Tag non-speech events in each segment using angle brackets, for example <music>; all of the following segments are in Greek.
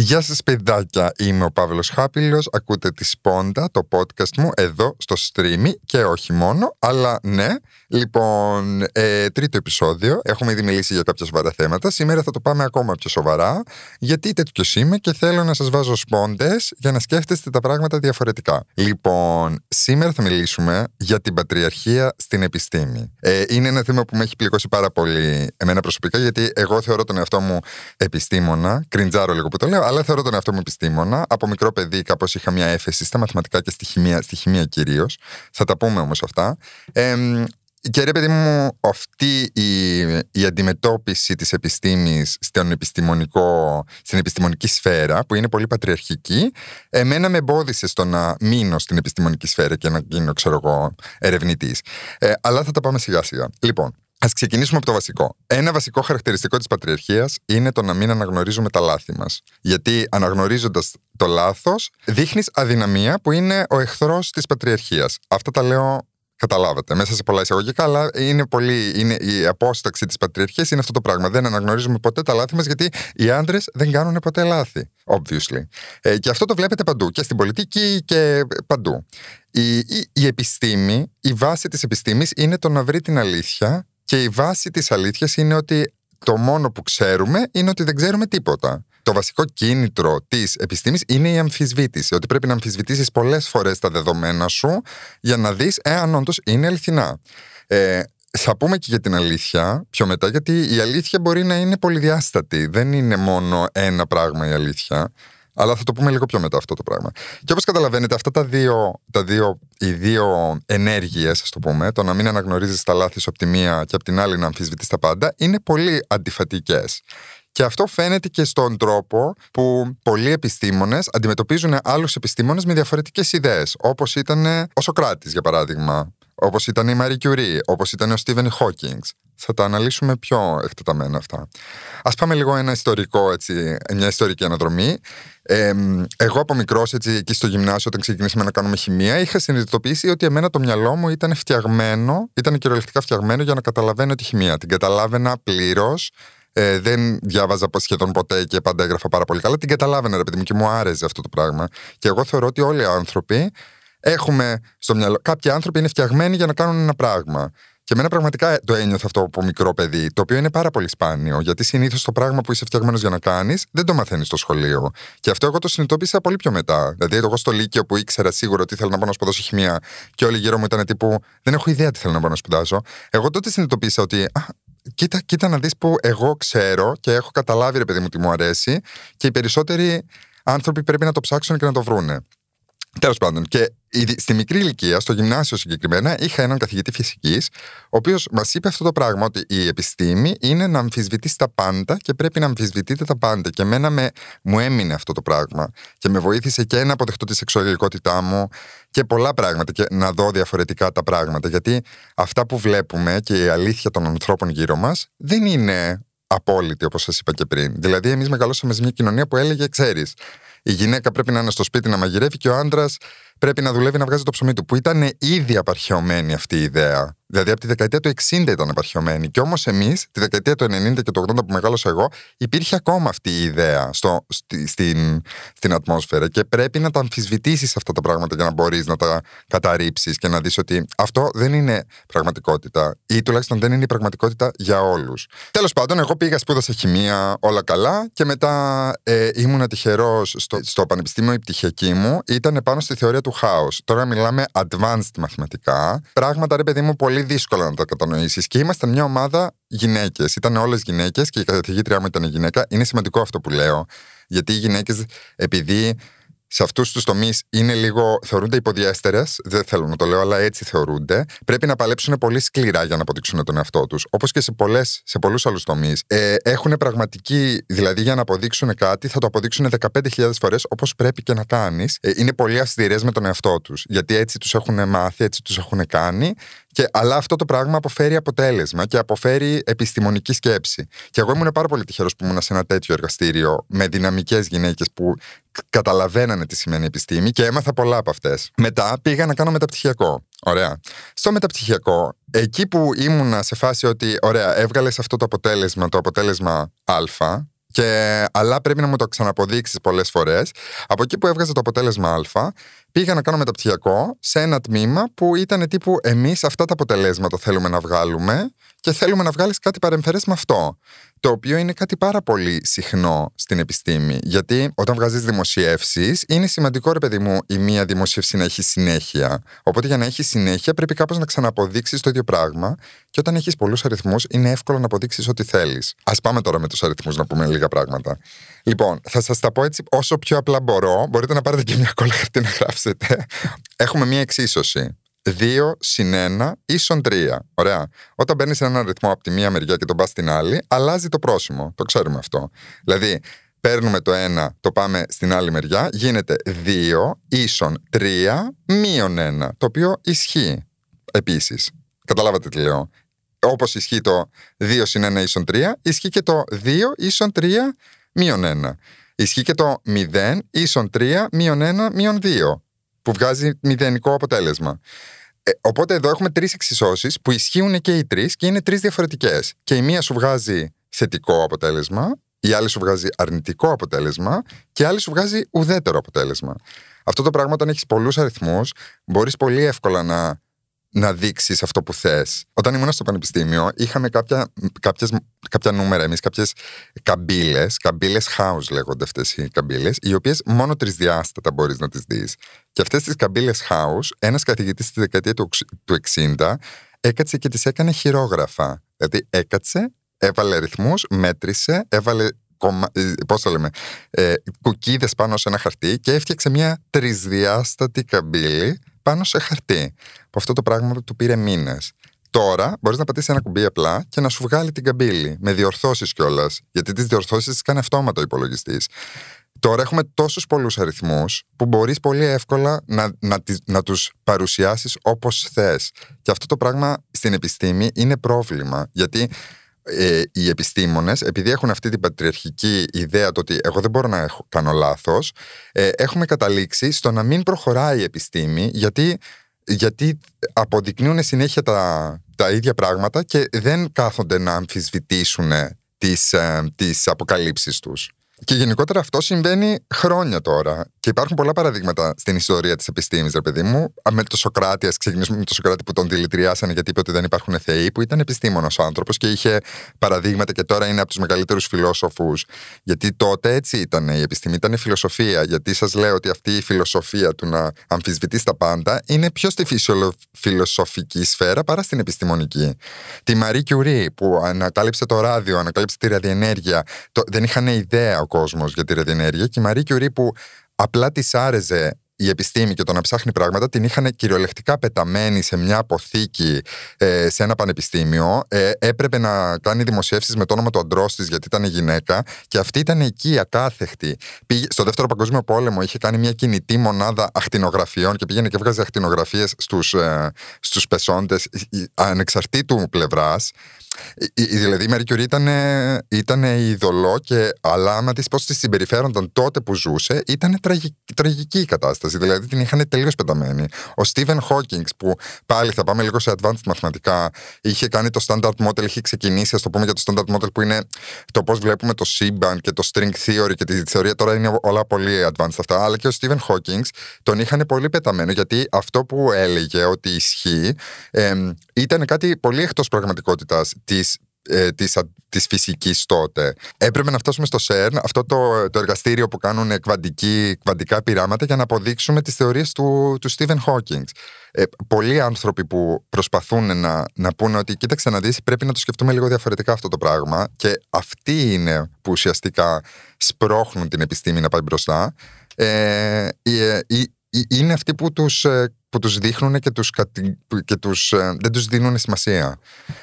Γεια σας παιδάκια, είμαι ο Παύλος Χάπηλος, ακούτε τη Σπόντα, το podcast μου εδώ στο streamy και όχι μόνο, αλλά ναι. Λοιπόν, ε, τρίτο επεισόδιο, έχουμε ήδη μιλήσει για κάποια σοβαρά θέματα, σήμερα θα το πάμε ακόμα πιο σοβαρά, γιατί τέτοιος είμαι και θέλω να σας βάζω σπόντες για να σκέφτεστε τα πράγματα διαφορετικά. Λοιπόν, σήμερα θα μιλήσουμε για την πατριαρχία στην επιστήμη. Ε, είναι ένα θέμα που με έχει πληγώσει πάρα πολύ εμένα προσωπικά, γιατί εγώ θεωρώ τον εαυτό μου επιστήμονα, κριντζάρω λίγο που το λέω, αλλά θεωρώ τον εαυτό μου επιστήμονα. Από μικρό παιδί, κάπως είχα μια έφεση στα μαθηματικά και στη χημεία, στη χημεία κυρίως. Θα τα πούμε όμως αυτά. Ε, και ρε παιδί μου, αυτή η, η αντιμετώπιση της επιστήμης στον επιστημονικό, στην επιστημονική σφαίρα, που είναι πολύ πατριαρχική, εμένα με εμπόδισε στο να μείνω στην επιστημονική σφαίρα και να γίνω, ξέρω εγώ, ερευνητής. Ε, αλλά θα τα πάμε σιγά σιγά. Λοιπόν, Α ξεκινήσουμε από το βασικό. Ένα βασικό χαρακτηριστικό της πατριαρχίας είναι το να μην αναγνωρίζουμε τα λάθη μας. Γιατί αναγνωρίζοντας το λάθος, δείχνεις αδυναμία που είναι ο εχθρός της πατριαρχίας. Αυτά τα λέω Καταλάβατε, μέσα σε πολλά εισαγωγικά, αλλά είναι πολύ, είναι, η απόσταξη της πατριαρχίας είναι αυτό το πράγμα. Δεν αναγνωρίζουμε ποτέ τα λάθη μας, γιατί οι άντρες δεν κάνουν ποτέ λάθη. Obviously. Ε, και αυτό το βλέπετε παντού, και στην πολιτική και παντού. Η, η, η επιστήμη, η βάση της επιστήμης είναι το να βρει την αλήθεια και η βάση της αλήθειας είναι ότι το μόνο που ξέρουμε είναι ότι δεν ξέρουμε τίποτα. Το βασικό κίνητρο της επιστήμης είναι η αμφισβήτηση. Ότι πρέπει να αμφισβητήσεις πολλές φορές τα δεδομένα σου για να δεις εάν όντως είναι αληθινά. Ε, θα πούμε και για την αλήθεια πιο μετά, γιατί η αλήθεια μπορεί να είναι πολυδιάστατη. Δεν είναι μόνο ένα πράγμα η αλήθεια. Αλλά θα το πούμε λίγο πιο μετά αυτό το πράγμα. Και όπως καταλαβαίνετε, αυτά τα δύο, τα δύο, οι δύο ενέργειες, ας το πούμε, το να μην αναγνωρίζεις τα λάθη σου από τη μία και από την άλλη να αμφισβητείς τα πάντα, είναι πολύ αντιφατικές. Και αυτό φαίνεται και στον τρόπο που πολλοί επιστήμονες αντιμετωπίζουν άλλους επιστήμονες με διαφορετικές ιδέες. Όπως ήταν ο Σοκράτης, για παράδειγμα. Όπως ήταν η Μαρή Κιουρί, όπως ήταν ο Στίβεν Χόκινγκ. Θα τα αναλύσουμε πιο εκτεταμένα αυτά. Α πάμε λίγο ένα ιστορικό, έτσι, μια ιστορική αναδρομή. Ε, εγώ από μικρός, εκεί στο γυμνάσιο, όταν ξεκινήσαμε να κάνουμε χημεία, είχα συνειδητοποιήσει ότι εμένα το μυαλό μου ήταν φτιαγμένο, ήταν κυριολεκτικά φτιαγμένο για να καταλαβαίνω τη χημεία. Την καταλάβαινα πλήρως. Ε, δεν διάβαζα σχεδόν ποτέ και πάντα έγραφα πάρα πολύ καλά. Την καταλάβαινα, ρε παιδί μου, και μου άρεσε αυτό το πράγμα. Και εγώ θεωρώ ότι όλοι οι άνθρωποι έχουμε στο μυαλό. Κάποιοι άνθρωποι είναι φτιαγμένοι για να κάνουν ένα πράγμα. Και εμένα πραγματικά το ένιωθα αυτό από μικρό παιδί, το οποίο είναι πάρα πολύ σπάνιο, γιατί συνήθως το πράγμα που είσαι φτιαγμένος για να κάνεις δεν το μαθαίνεις στο σχολείο. Και αυτό εγώ το συνειδητοποίησα πολύ πιο μετά. Δηλαδή, εγώ στο Λύκειο που ήξερα σίγουρα ότι ήθελα να πάω να σπουδάσω χημεία και όλοι γύρω μου ήταν τύπου Δεν έχω ιδέα τι θέλω να πάω να σπουδάσω. Εγώ τότε συνειδητοποίησα ότι α, κοίτα, κοίτα να δεις που εγώ ξέρω και έχω καταλάβει, ρε παιδί μου, τι μου αρέσει, και οι περισσότεροι άνθρωποι πρέπει να το ψάξουν και να το βρούνε. Τέλος πάντων, και στη μικρή ηλικία, στο γυμνάσιο συγκεκριμένα, είχα έναν καθηγητή φυσικής, ο οποίος μας είπε αυτό το πράγμα, ότι η επιστήμη είναι να αμφισβητείς τα πάντα και πρέπει να αμφισβητείτε τα πάντα. Και εμένα με, μου έμεινε αυτό το πράγμα. Και με βοήθησε και να αποδεχτώ τη σεξουαλικότητά μου και πολλά πράγματα και να δω διαφορετικά τα πράγματα. Γιατί αυτά που βλέπουμε και η αλήθεια των ανθρώπων γύρω μας δεν είναι απόλυτη, όπως σας είπα και πριν. Δηλαδή, εμείς μεγαλώσαμε σε μια κοινωνία που έλεγε, ξέρεις, η γυναίκα πρέπει να είναι στο σπίτι να μαγειρεύει και ο άντρας πρέπει να δουλεύει να βγάζει το ψωμί του. Που ήταν ήδη απαρχαιωμένη αυτή η ιδέα. Δηλαδή από τη δεκαετία του 60 ήταν απαρχαιωμένη. Και όμως εμείς, τη δεκαετία του 90 και του 80 που μεγάλωσα εγώ, υπήρχε ακόμα αυτή η ιδέα στο, στη, στην, στην ατμόσφαιρα. Και πρέπει να τα αμφισβητήσεις αυτά τα πράγματα για να μπορείς να τα καταρρύψεις και να δεις ότι αυτό δεν είναι πραγματικότητα. Ή τουλάχιστον δεν είναι η πραγματικότητα για όλους. Τέλος πάντων, εγώ πήγα σπούδασα χημεία, όλα καλά. Και μετά ε, ήμουν τυχερός στο, στο πανεπιστήμιο, η πτυχιακή μου ήταν πάνω στη θεωρία του χάου. Τώρα μιλάμε advanced μαθηματικά. Πράγματα, ρε παιδί μου, πολύ πολύ δύσκολο να τα κατανοήσεις. Και ήμασταν μια ομάδα γυναίκες. Ήταν όλες γυναίκες και η καθηγήτριά μου ήταν γυναίκα. Είναι σημαντικό αυτό που λέω. Γιατί οι γυναίκες, επειδή σε αυτούς τους τομείς είναι λίγο. θεωρούνται υποδιέστερες. Δεν θέλω να το λέω, αλλά έτσι θεωρούνται. Πρέπει να παλέψουν πολύ σκληρά για να αποδείξουν τον εαυτό τους. Όπως και σε, πολλές, σε πολλούς άλλους τομείς. Ε, έχουν πραγματική. Δηλαδή, για να αποδείξουν κάτι, θα το αποδείξουν 15.000 φορές όπως πρέπει και να κάνεις. Ε, είναι πολύ αυστηρές με τον εαυτό τους. Γιατί έτσι τους έχουν μάθει, έτσι τους έχουν κάνει. Και, αλλά αυτό το πράγμα αποφέρει αποτέλεσμα και αποφέρει επιστημονική σκέψη. Και εγώ ήμουν πάρα πολύ τυχερός που ήμουν σε ένα τέτοιο εργαστήριο με δυναμικές γυναίκες που καταλαβαίνανε τι σημαίνει επιστήμη και έμαθα πολλά από αυτές. Μετά πήγα να κάνω μεταπτυχιακό. Ωραία. Στο μεταπτυχιακό, εκεί που ήμουνα σε φάση ότι, ωραία, έβγαλες αυτό το αποτέλεσμα, το αποτέλεσμα Α, Και, αλλά πρέπει να μου το ξαναποδείξεις πολλές φορές. Από εκεί που έβγαζε το αποτέλεσμα Α, πήγα να κάνω μεταπτυχιακό σε ένα τμήμα που ήταν τύπου εμείς αυτά τα αποτελέσματα θέλουμε να βγάλουμε και θέλουμε να βγάλεις κάτι παρεμφερές με αυτό. Το οποίο είναι κάτι πάρα πολύ συχνό στην επιστήμη. Γιατί όταν βγάζεις δημοσιεύσεις, είναι σημαντικό, ρε παιδί μου, η μία δημοσίευση να έχει συνέχεια. Οπότε για να έχει συνέχεια, πρέπει κάπως να ξαναποδείξεις το ίδιο πράγμα. Και όταν έχεις πολλούς αριθμούς, είναι εύκολο να αποδείξεις ό,τι θέλεις. Α πάμε τώρα με τους αριθμούς να πούμε λίγα πράγματα. Λοιπόν, θα σας τα πω έτσι όσο πιο απλά μπορώ. Μπορείτε να πάρετε και μια κόλλα χαρτί να γράψετε. Έχουμε μια εξίσωση. 2 συν 1 ίσον 3. Ωραία. Όταν παίρνεις έναν αριθμό από τη μία μεριά και τον πας στην άλλη, αλλάζει το πρόσημο. Το ξέρουμε αυτό. Δηλαδή, παίρνουμε το 1, το πάμε στην άλλη μεριά, γίνεται 2 ίσον 3 μείον 1. Το οποίο ισχύει επίσης. Καταλάβατε τι λέω. Όπως ισχύει το 2 συν 1 ίσον 3, ισχύει και το 2 ίσον 3 μείον 1. Ισχύει και το 0 ίσον 3 μείον 1 μείον 2, που βγάζει μηδενικό αποτέλεσμα. Ε, οπότε εδώ έχουμε τρεις εξισώσεις που ισχύουν και οι τρεις και είναι τρεις διαφορετικές. Και η μία σου βγάζει θετικό αποτέλεσμα, η άλλη σου βγάζει αρνητικό αποτέλεσμα και η άλλη σου βγάζει ουδέτερο αποτέλεσμα. Αυτό το πράγμα, όταν έχεις πολλούς αριθμούς, μπορείς πολύ εύκολα να να δείξεις αυτό που θες. Όταν ήμουν στο πανεπιστήμιο, είχαμε κάποια, κάποιες, κάποια νούμερα εμείς, κάποιες καμπύλες, καμπύλες house λέγονται αυτές οι καμπύλες, οι οποίες μόνο τρισδιάστατα μπορείς να τις δεις. Και αυτές τις καμπύλες house, ένας καθηγητής στη δεκαετία του, του 60 έκατσε και τις έκανε χειρόγραφα. Δηλαδή έκατσε, έβαλε αριθμού, μέτρησε, έβαλε ε, πώς το λέμε, ε, κουκίδες πάνω σε ένα χαρτί και έφτιαξε μια τρισδιάστατη καμπύλη πάνω σε χαρτί. Που αυτό το πράγμα του πήρε μήνες. Τώρα μπορείς να πατήσεις ένα κουμπί απλά και να σου βγάλει την καμπύλη με διορθώσεις κιόλας. Γιατί τις διορθώσεις τις κάνει αυτόματα ο υπολογιστής. Τώρα έχουμε τόσους πολλούς αριθμούς που μπορείς πολύ εύκολα να, να, να τους παρουσιάσεις όπως θες. Και αυτό το πράγμα στην επιστήμη είναι πρόβλημα. Γιατί ε, οι επιστήμονες, επειδή έχουν αυτή την πατριαρχική ιδέα το ότι εγώ δεν μπορώ να έχω, κάνω λάθος, ε, έχουμε καταλήξει στο να μην προχωράει η επιστήμη γιατί, γιατί αποδεικνύουν συνέχεια τα, τα ίδια πράγματα και δεν κάθονται να αμφισβητήσουν τις, ε, τις αποκαλύψεις τους. Και γενικότερα αυτό συμβαίνει χρόνια τώρα. Και υπάρχουν πολλά παραδείγματα στην ιστορία της επιστήμης, ρε παιδί μου. Με το Σοκράτη, ας ξεκινήσουμε με το Σοκράτη που τον δηλητηριάσανε γιατί είπε ότι δεν υπάρχουν θεοί, που ήταν επιστήμονος άνθρωπος και είχε παραδείγματα και τώρα είναι από τους μεγαλύτερους φιλόσοφους. Γιατί τότε έτσι ήταν η επιστήμη, ήταν η φιλοσοφία. Γιατί σας λέω ότι αυτή η φιλοσοφία του να αμφισβητείς τα πάντα είναι πιο στη φιλοσοφική σφαίρα παρά στην επιστημονική. Τη Μαρή Κιουρί που ανακάλυψε το ράδιο, ανακάλυψε τη ραδιενέργεια, το, δεν είχαν ιδέα κόσμος για τη ραδιενέργεια και η Μαρή Κιουρί που απλά της άρεσε η επιστήμη και το να ψάχνει πράγματα την είχαν κυριολεκτικά πεταμένη σε μια αποθήκη ε, σε ένα πανεπιστήμιο. Ε, έπρεπε να κάνει δημοσιεύσεις με το όνομα του αντρός της, γιατί ήταν γυναίκα, και αυτή ήταν εκεί ακάθεκτη. Πήγε, στο δεύτερο Παγκόσμιο Πόλεμο είχε κάνει μια κινητή μονάδα ακτινογραφιών και πήγαινε και βγάζει ακτινογραφίες στους ε, στους πεσόντες ανεξαρτήτου πλευράς. Δηλαδή η Μαρή ήταν, ήταν ειδωλό και αλλά άμα δεις πώς της συμπεριφέρονταν τότε που ζούσε ήταν τραγική, τραγική η κατάσταση. Δηλαδή την είχαν τελείως πεταμένη. Ο Στίβεν Χόκινγκ που πάλι θα πάμε λίγο σε advanced μαθηματικά είχε κάνει το standard model, είχε ξεκινήσει ας το πούμε για το standard model που είναι το πώς βλέπουμε το σύμπαν και το string theory και τη θεωρία τώρα είναι όλα πολύ advanced αυτά αλλά και ο Στίβεν Χόκινγκ τον είχαν πολύ πεταμένο γιατί αυτό που έλεγε ότι ισχύει ε, ήταν κάτι πολύ εκτός πραγματικότητας της ε, της, της φυσικής τότε. Έπρεπε να φτάσουμε στο CERN, αυτό το, το εργαστήριο που κάνουν κβαντική, κβαντικά πειράματα για να αποδείξουμε τις θεωρίες του, του Stephen Hawking. Ε, πολλοί άνθρωποι που προσπαθούν να, να πούνε ότι κοίταξε να δεις πρέπει να το σκεφτούμε λίγο διαφορετικά αυτό το πράγμα και αυτοί είναι που ουσιαστικά σπρώχνουν την επιστήμη να πάει μπροστά ε, ε, ε είναι αυτοί που τους, ε, που τους δείχνουν και, τους, και τους, ε, δεν τους δίνουν σημασία.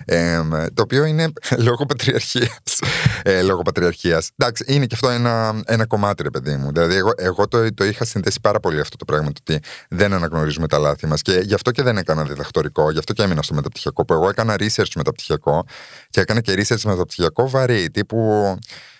Ε, το οποίο είναι <laughs> λόγω πατριαρχίας. Ε, λόγω πατριαρχίας. Εντάξει, είναι και αυτό ένα, ένα κομμάτι, ρε παιδί μου. Δηλαδή, εγώ, εγώ το, το είχα συνδέσει πάρα πολύ αυτό το πράγμα, το ότι δεν αναγνωρίζουμε τα λάθη μας. Και γι' αυτό και δεν έκανα διδακτορικό, γι' αυτό και έμεινα στο μεταπτυχιακό. Που εγώ έκανα research μεταπτυχιακό και έκανα και research μεταπτυχιακό βαρύ, τύπου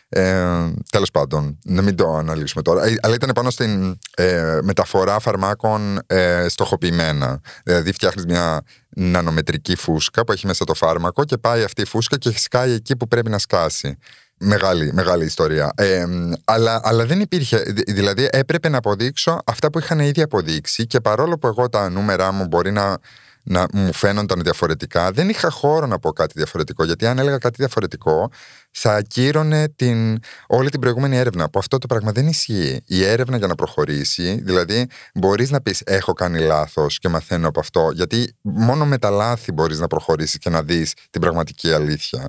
ε, Τέλος πάντων, να μην το αναλύσουμε τώρα. Ε, αλλά ήταν πάνω στην ε, μεταφορά φαρμάκων ε, στοχοποιημένα. Δηλαδή, φτιάχνεις μια νανομετρική φούσκα που έχει μέσα το φάρμακο και πάει αυτή η φούσκα και σκάει εκεί που πρέπει να σκάσει. Μεγάλη, μεγάλη ιστορία. Ε, αλλά, αλλά δεν υπήρχε. Δηλαδή έπρεπε να αποδείξω αυτά που είχαν ήδη αποδείξει και παρόλο που εγώ τα νούμερα μου μπορεί να να μου φαίνονταν διαφορετικά, δεν είχα χώρο να πω κάτι διαφορετικό. Γιατί αν έλεγα κάτι διαφορετικό, θα ακύρωνε την, όλη την προηγούμενη έρευνα. Που αυτό το πράγμα δεν ισχύει. Η έρευνα για να προχωρήσει, δηλαδή, μπορείς να πεις: Έχω κάνει λάθος και μαθαίνω από αυτό. Γιατί μόνο με τα λάθη μπορείς να προχωρήσεις και να δεις την πραγματική αλήθεια.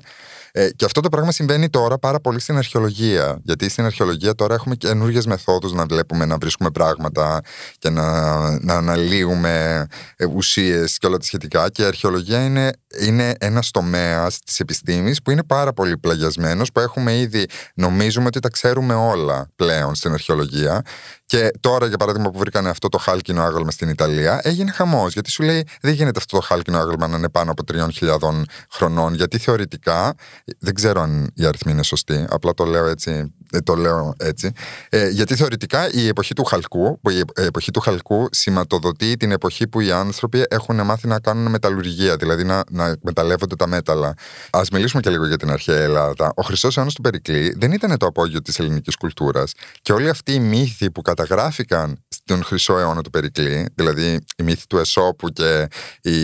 Ε, και αυτό το πράγμα συμβαίνει τώρα πάρα πολύ στην αρχαιολογία. Γιατί στην αρχαιολογία τώρα έχουμε καινούργιες μεθόδους να βλέπουμε, να βρίσκουμε πράγματα και να, να αναλύουμε ε, ουσίες και όλα τα σχετικά. Και η αρχαιολογία είναι, είναι ένας τομέας της επιστήμης που είναι πάρα πολύ πλαγιασμένος, που έχουμε ήδη νομίζουμε ότι τα ξέρουμε όλα πλέον στην αρχαιολογία. Και τώρα, για παράδειγμα, που βρήκανε αυτό το χάλκινο άγαλμα στην Ιταλία, έγινε χαμός. Γιατί σου λέει, δεν γίνεται αυτό το χάλκινο άγαλμα να είναι πάνω από 3.000 χρονών. Γιατί θεωρητικά, δεν ξέρω αν η αριθμή είναι σωστή, απλά το λέω έτσι ε, το λέω έτσι. Ε, γιατί θεωρητικά η εποχή του χαλκού, που η εποχή του χαλκού σηματοδοτεί την εποχή που οι άνθρωποι έχουν μάθει να κάνουν μεταλλουργία, δηλαδή να, να εκμεταλλεύονται τα μέταλλα. Α μιλήσουμε και λίγο για την αρχαία Ελλάδα. Ο Χρυσό αιώνα του Περικλή δεν ήταν το απόγειο της ελληνικής κουλτούρας. Και όλοι αυτοί οι μύθοι που καταγράφηκαν στον Χρυσό αιώνα του Περικλή, δηλαδή η μύθη του Εσώπου και η,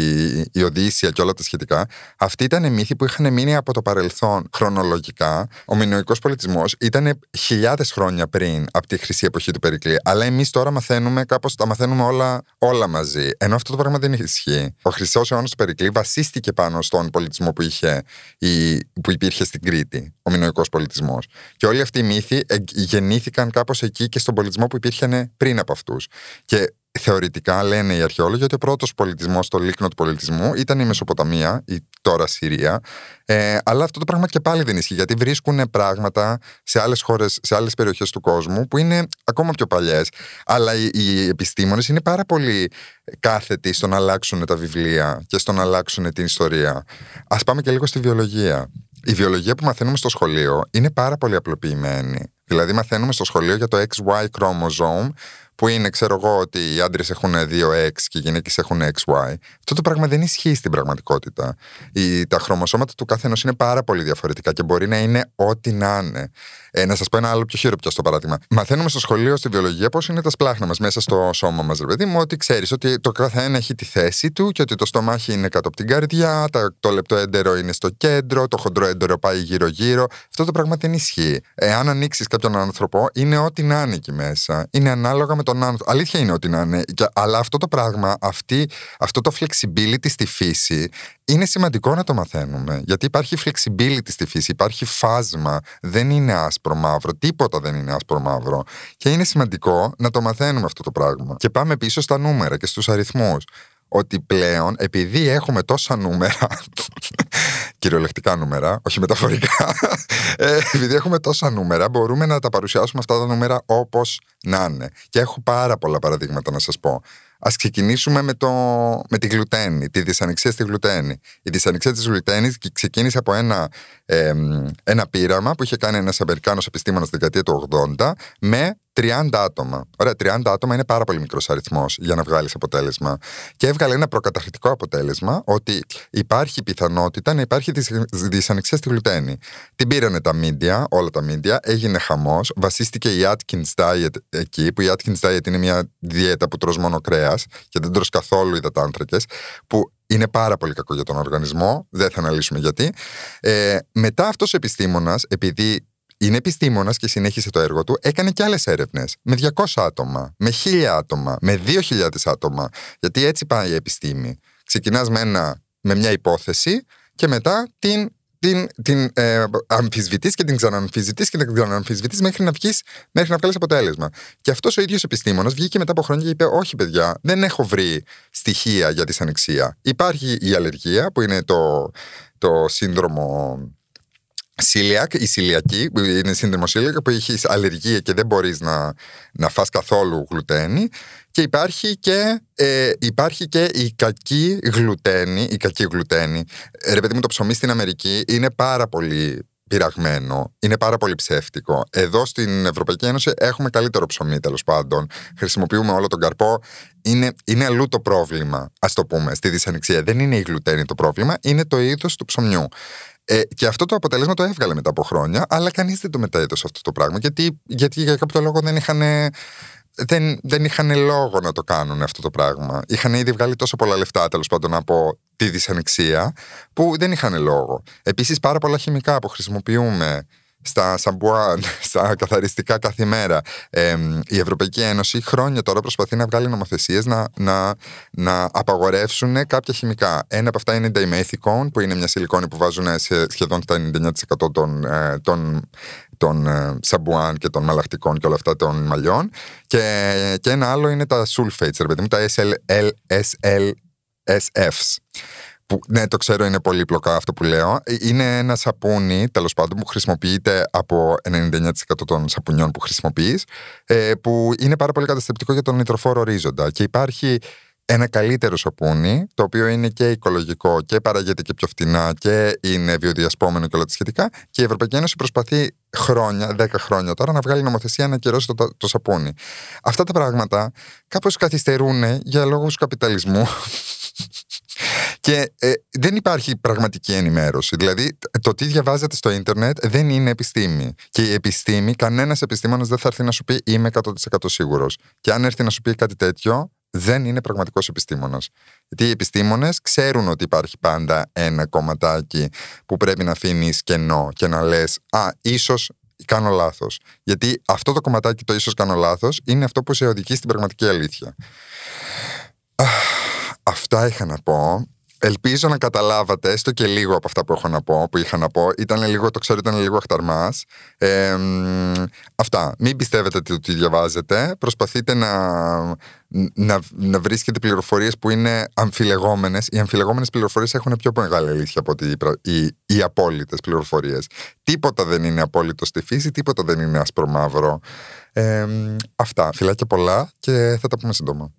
η Οδύσσια και όλα τα σχετικά, αυτοί ήταν μύθοι που είχαν μείνει από το παρελθόν χρονολογικά. Ο μινωικό πολιτισμός ήταν χιλιάδες χρόνια πριν από τη χρυσή εποχή του Περικλή. Αλλά εμείς τώρα μαθαίνουμε κάπως τα μαθαίνουμε όλα, όλα μαζί. Ενώ αυτό το πράγμα δεν ισχύει. Ο χρυσός αιώνας του Περικλή βασίστηκε πάνω στον πολιτισμό που, είχε, η, που υπήρχε στην Κρήτη, ο μινωικό πολιτισμός. Και όλοι αυτοί οι μύθοι γεννήθηκαν κάπως εκεί και στον πολιτισμό που υπήρχε πριν από αυτούς. Και θεωρητικά λένε οι αρχαιόλογοι ότι ο πρώτος πολιτισμός, το λίκνο του πολιτισμού, ήταν η Μεσοποταμία, η τώρα Συρία. Ε, αλλά αυτό το πράγμα και πάλι δεν ισχύει, γιατί βρίσκουν πράγματα σε άλλες χώρες, σε άλλες περιοχές του κόσμου που είναι ακόμα πιο παλιές. Αλλά οι, οι επιστήμονες είναι πάρα πολύ κάθετοι στο να αλλάξουν τα βιβλία και στο να αλλάξουν την ιστορία. Α πάμε και λίγο στη βιολογία. Η βιολογία που μαθαίνουμε στο σχολείο είναι πάρα πολύ απλοποιημένη. Δηλαδή, μαθαίνουμε στο σχολείο για το XY chromosome, που είναι, ξέρω εγώ, ότι οι άντρες έχουν 2X και οι γυναίκες έχουν XY. Αυτό το πράγμα δεν ισχύει στην πραγματικότητα. Οι, τα χρωμοσώματα του κάθε ενός είναι πάρα πολύ διαφορετικά και μπορεί να είναι ό,τι να είναι. Ε, να σας πω ένα άλλο πιο χειροπιαστό παράδειγμα. Μαθαίνουμε στο σχολείο στη βιολογία πώς είναι τα σπλάχνα μας μέσα στο σώμα μας, ρε παιδί μου, ότι ξέρεις ότι το καθένα έχει τη θέση του και ότι το στομάχι είναι κάτω από την καρδιά, το λεπτό έντερο είναι στο κέντρο, το χοντρό έντερο πάει γύρω-γύρω. Αυτό το πράγμα δεν ισχύει. Εάν ανοίξεις κάποιον άνθρωπο, είναι ό,τι να είναι εκεί μέσα. Είναι ανάλογα με τον άνθρωπο. Αλήθεια είναι ότι να είναι. Αλλά αυτό το πράγμα, αυτή, αυτό το flexibility στη φύση, είναι σημαντικό να το μαθαίνουμε. Γιατί υπάρχει flexibility στη φύση, υπάρχει φάσμα. Δεν είναι άσπρο μαύρο, τίποτα δεν είναι άσπρο μαύρο. Και είναι σημαντικό να το μαθαίνουμε αυτό το πράγμα. Και πάμε πίσω στα νούμερα και στους αριθμούς. Ότι πλέον, επειδή έχουμε τόσα νούμερα, κυριολεκτικά νούμερα, όχι μεταφορικά, ε, επειδή έχουμε τόσα νούμερα, μπορούμε να τα παρουσιάσουμε αυτά τα νούμερα όπως να είναι. Και έχω πάρα πολλά παραδείγματα να σας πω. Α ξεκινήσουμε με, το, με τη γλουτένη, τη δυσανεξία στη γλουτένη. Η δυσανεξία της γλουτένης ξεκίνησε από ένα, ε, ένα πείραμα που είχε κάνει ένας Αμερικάνος επιστήμονας στη δεκαετία του 80 με 30 άτομα. Ωραία, 30 άτομα είναι πάρα πολύ μικρός αριθμός για να βγάλεις αποτέλεσμα. Και έβγαλε ένα προκαταρκτικό αποτέλεσμα ότι υπάρχει πιθανότητα να υπάρχει δυσανεξία στη γλουτένη. Την πήρανε τα media, όλα τα media, έγινε χαμός. Βασίστηκε η Atkins Diet εκεί, που η Atkins Diet είναι μια διέτα που τρως μόνο κρέας και δεν τρως καθόλου υδατάνθρακε, που είναι πάρα πολύ κακό για τον οργανισμό. Δεν θα αναλύσουμε γιατί. Ε, μετά αυτός ο επιστήμονας, επειδή είναι επιστήμονας και συνέχισε το έργο του, έκανε και άλλες έρευνες. Με 200 άτομα, με 1000 άτομα, με 2000 άτομα. Γιατί έτσι πάει η επιστήμη. Ξεκινάς με, με μια υπόθεση και μετά την την, την ε, αμφισβητείς και την ξανααμφισβητεί και την ξανααμφισβητεί μέχρι να βγεις, μέχρι να βγάλεις αποτέλεσμα. Και αυτός ο ίδιος επιστήμονας βγήκε μετά από χρόνια και είπε: Όχι, παιδιά, δεν έχω βρει στοιχεία για τη ανεξία. Υπάρχει η αλλεργία, που είναι το, το σύνδρομο Σίλιακ, η σιλιακή, που είναι σύνδρομο σίλιακ, που έχει αλλεργία και δεν μπορείς να, να φας καθόλου γλουτένη. Και υπάρχει και, ε, υπάρχει και η κακή γλουτένη, η κακή γλουτένη. Ρε παιδί μου, το ψωμί στην Αμερική είναι πάρα πολύ πειραγμένο, είναι πάρα πολύ ψεύτικο. Εδώ στην Ευρωπαϊκή Ένωση έχουμε καλύτερο ψωμί τέλος πάντων. Χρησιμοποιούμε όλο τον καρπό. Είναι, είναι αλλού το πρόβλημα, ας το πούμε, στη δυσανεξία. Δεν είναι η γλουτένη το πρόβλημα, είναι το είδος του ψωμιού. Ε, και αυτό το αποτέλεσμα το έβγαλε μετά από χρόνια, αλλά κανείς δεν το μετέδωσε αυτό το πράγμα. Γιατί, γιατί για κάποιο λόγο δεν είχαν δεν, δεν είχαν λόγο να το κάνουν αυτό το πράγμα. Είχαν ήδη βγάλει τόσο πολλά λεφτά τέλος πάντων από τη δυσανεξία που δεν είχαν λόγο. Επίσης, πάρα πολλά χημικά που χρησιμοποιούμε στα σαμπουάν, <laughs> στα καθαριστικά κάθε μέρα. η Ευρωπαϊκή Ένωση χρόνια τώρα προσπαθεί να βγάλει νομοθεσίες να, να, να απαγορεύσουν κάποια χημικά. Ένα από αυτά είναι η Dimethicone, που είναι μια σιλικόνη που βάζουν σε σχεδόν τα 99% των, ε, των, των ε, σαμπουάν και των μαλακτικών και όλα αυτά των μαλλιών. Και, και ένα άλλο είναι τα sulfates, ρε παιδί μου, τα SLSFs που, ναι, το ξέρω, είναι πολύπλοκα αυτό που λέω. Ε, είναι ένα σαπούνι, τέλος πάντων, που χρησιμοποιείται από 99% των σαπουνιών που χρησιμοποιείς, ε, που είναι πάρα πολύ καταστρεπτικό για τον νητροφόρο ορίζοντα. Και υπάρχει ένα καλύτερο σαπούνι, το οποίο είναι και οικολογικό και παραγείται και πιο φτηνά και είναι βιοδιασπόμενο και όλα τα σχετικά. Και η Ευρωπαϊκή Ένωση προσπαθεί χρόνια, 10 χρόνια τώρα, να βγάλει νομοθεσία να ακυρώσει το, το, το σαπούνι. Αυτά τα πράγματα κάπως καθυστερούν για λόγους καπιταλισμού. Και ε, δεν υπάρχει πραγματική ενημέρωση. Δηλαδή, το τι διαβάζετε στο ίντερνετ δεν είναι επιστήμη. Και η επιστήμη, κανένας επιστήμονας δεν θα έρθει να σου πει Είμαι 100% σίγουρος. Και αν έρθει να σου πει κάτι τέτοιο, δεν είναι πραγματικός επιστήμονας. Γιατί οι επιστήμονες ξέρουν ότι υπάρχει πάντα ένα κομματάκι που πρέπει να αφήνεις κενό και να λες: Α, ίσως κάνω λάθος. Γιατί αυτό το κομματάκι, το ίσως κάνω λάθος, είναι αυτό που σε οδηγεί στην πραγματική αλήθεια. Αυτά είχα να πω. Ελπίζω να καταλάβατε έστω και λίγο από αυτά που έχω να πω, που είχα να πω. Ήταν λίγο, το ξέρω, ήταν λίγο αχταρμάς. Ε, αυτά. Μην πιστεύετε ότι το διαβάζετε. Προσπαθείτε να, να, να βρίσκετε πληροφορίες που είναι αμφιλεγόμενες. Οι αμφιλεγόμενες πληροφορίες έχουν πιο μεγάλη αλήθεια από ότι οι, οι, οι απόλυτες πληροφορίες. Τίποτα δεν είναι απόλυτο στη φύση, τίποτα δεν είναι άσπρο μαύρο. Ε, αυτά. Φιλάκια πολλά και θα τα πούμε σύντομα.